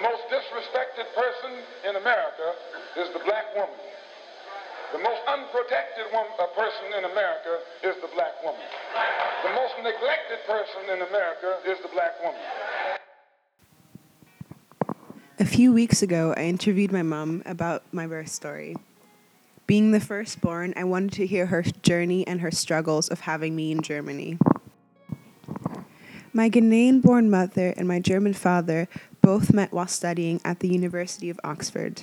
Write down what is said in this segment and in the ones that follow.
The most disrespected person in America is the black woman. The most unprotected one, uh, person in America is the black woman. The most neglected person in America is the black woman. A few weeks ago, I interviewed my mom about my birth story. Being the firstborn, I wanted to hear her journey and her struggles of having me in Germany. My Ghanaian born mother and my German father both met while studying at the University of Oxford.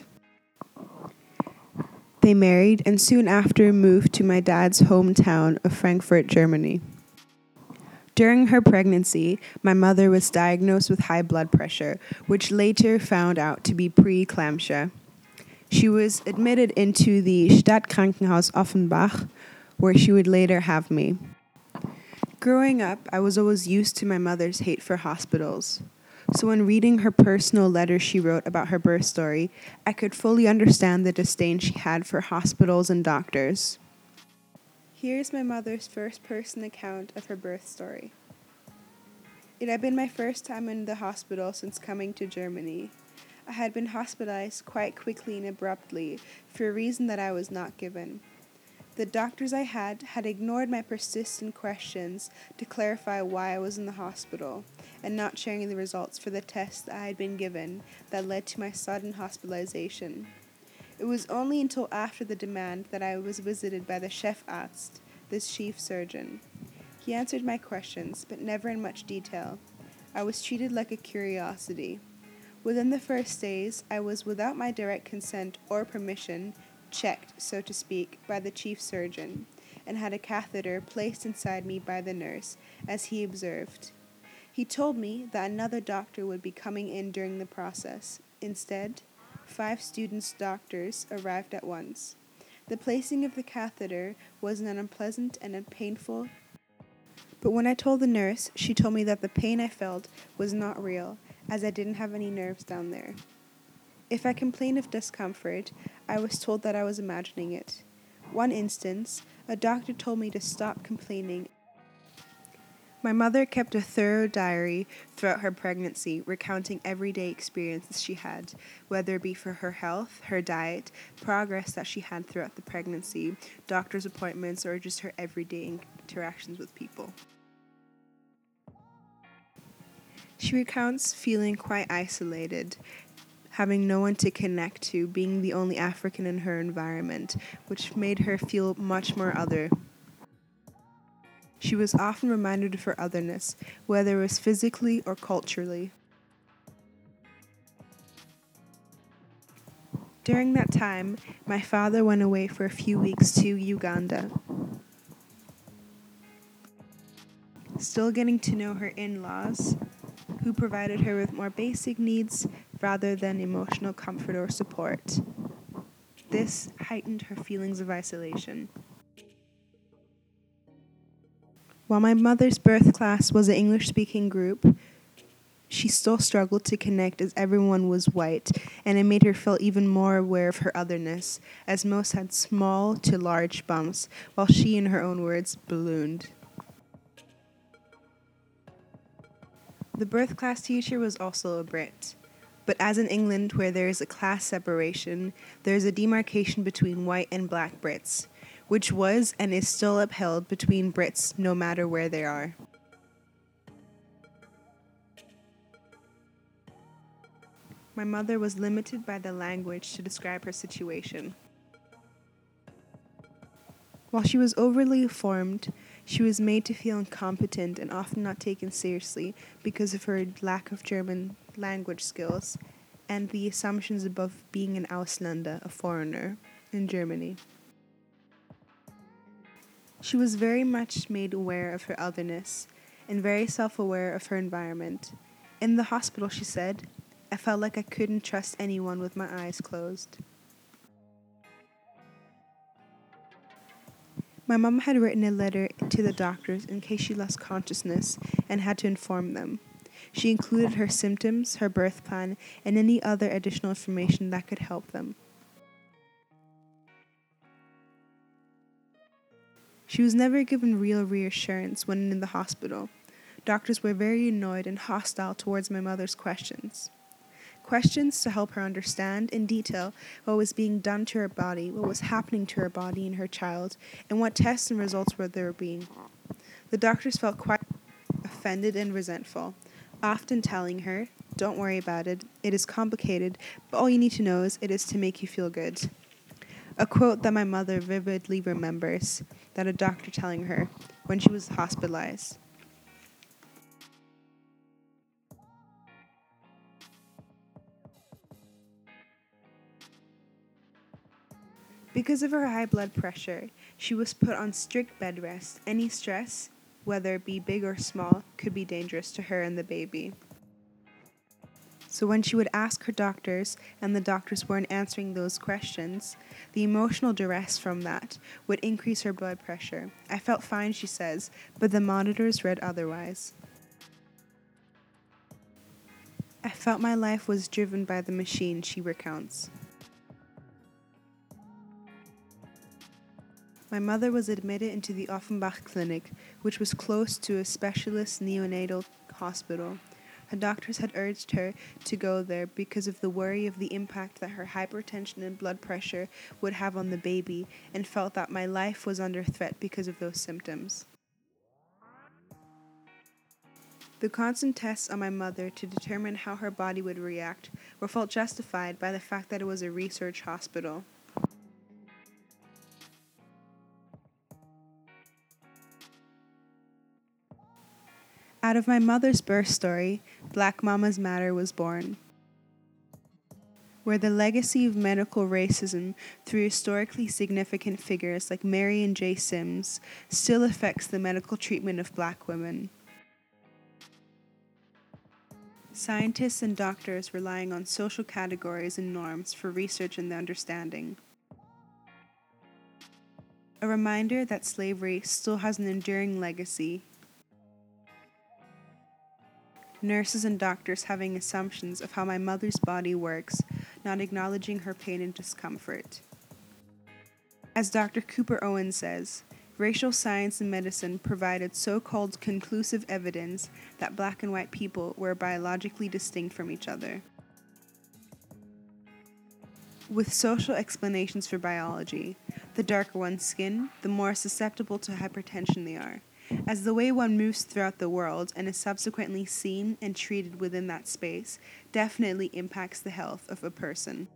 They married and soon after moved to my dad's hometown of Frankfurt, Germany. During her pregnancy, my mother was diagnosed with high blood pressure, which later found out to be preeclampsia. She was admitted into the Stadtkrankenhaus Offenbach, where she would later have me. Growing up, I was always used to my mother's hate for hospitals. So, when reading her personal letter she wrote about her birth story, I could fully understand the disdain she had for hospitals and doctors. Here's my mother's first person account of her birth story. It had been my first time in the hospital since coming to Germany. I had been hospitalized quite quickly and abruptly for a reason that I was not given. The doctors I had had ignored my persistent questions to clarify why I was in the hospital and not sharing the results for the tests I had been given that led to my sudden hospitalization. It was only until after the demand that I was visited by the Chefarzt, the chief surgeon. He answered my questions, but never in much detail. I was treated like a curiosity. Within the first days, I was without my direct consent or permission checked, so to speak, by the chief surgeon, and had a catheter placed inside me by the nurse, as he observed. He told me that another doctor would be coming in during the process. Instead, five students' doctors arrived at once. The placing of the catheter was an unpleasant and a painful. But when I told the nurse, she told me that the pain I felt was not real as I didn't have any nerves down there. If I complained of discomfort, I was told that I was imagining it. One instance, a doctor told me to stop complaining. My mother kept a thorough diary throughout her pregnancy, recounting everyday experiences she had, whether it be for her health, her diet, progress that she had throughout the pregnancy, doctor's appointments, or just her everyday interactions with people. She recounts feeling quite isolated, having no one to connect to, being the only African in her environment, which made her feel much more other. She was often reminded of her otherness, whether it was physically or culturally. During that time, my father went away for a few weeks to Uganda. Still getting to know her in laws, who provided her with more basic needs rather than emotional comfort or support. This heightened her feelings of isolation. While my mother's birth class was an English speaking group, she still struggled to connect as everyone was white, and it made her feel even more aware of her otherness, as most had small to large bumps, while she, in her own words, ballooned. The birth class teacher was also a Brit. But as in England, where there is a class separation, there is a demarcation between white and black Brits, which was and is still upheld between Brits no matter where they are. My mother was limited by the language to describe her situation. While she was overly formed, she was made to feel incompetent and often not taken seriously because of her lack of German language skills and the assumptions above being an Ausländer, a foreigner, in Germany. She was very much made aware of her otherness and very self aware of her environment. In the hospital, she said, I felt like I couldn't trust anyone with my eyes closed. My mom had written a letter to the doctors in case she lost consciousness and had to inform them. She included her symptoms, her birth plan, and any other additional information that could help them. She was never given real reassurance when in the hospital. Doctors were very annoyed and hostile towards my mother's questions. Questions to help her understand in detail what was being done to her body, what was happening to her body and her child, and what tests and results were there being. The doctors felt quite offended and resentful, often telling her, Don't worry about it, it is complicated, but all you need to know is it is to make you feel good. A quote that my mother vividly remembers that a doctor telling her when she was hospitalized. Because of her high blood pressure, she was put on strict bed rest. Any stress, whether it be big or small, could be dangerous to her and the baby. So when she would ask her doctors and the doctors weren't answering those questions, the emotional duress from that would increase her blood pressure. I felt fine, she says, but the monitors read otherwise. I felt my life was driven by the machine, she recounts. My mother was admitted into the Offenbach Clinic, which was close to a specialist neonatal hospital. Her doctors had urged her to go there because of the worry of the impact that her hypertension and blood pressure would have on the baby, and felt that my life was under threat because of those symptoms. The constant tests on my mother to determine how her body would react were felt justified by the fact that it was a research hospital. Out of my mother's birth story, Black Mama's Matter was born. Where the legacy of medical racism through historically significant figures like Marion J. Sims still affects the medical treatment of black women. Scientists and doctors relying on social categories and norms for research and the understanding. A reminder that slavery still has an enduring legacy nurses and doctors having assumptions of how my mother's body works, not acknowledging her pain and discomfort. As Dr. Cooper Owen says, racial science and medicine provided so called conclusive evidence that black and white people were biologically distinct from each other. With social explanations for biology, the darker one's skin, the more susceptible to hypertension they are as the way one moves throughout the world and is subsequently seen and treated within that space definitely impacts the health of a person.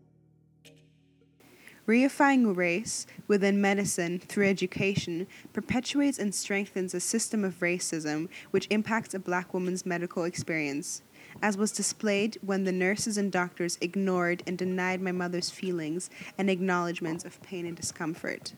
Reifying race within medicine through education perpetuates and strengthens a system of racism which impacts a black woman's medical experience, as was displayed when the nurses and doctors ignored and denied my mother's feelings and acknowledgments of pain and discomfort.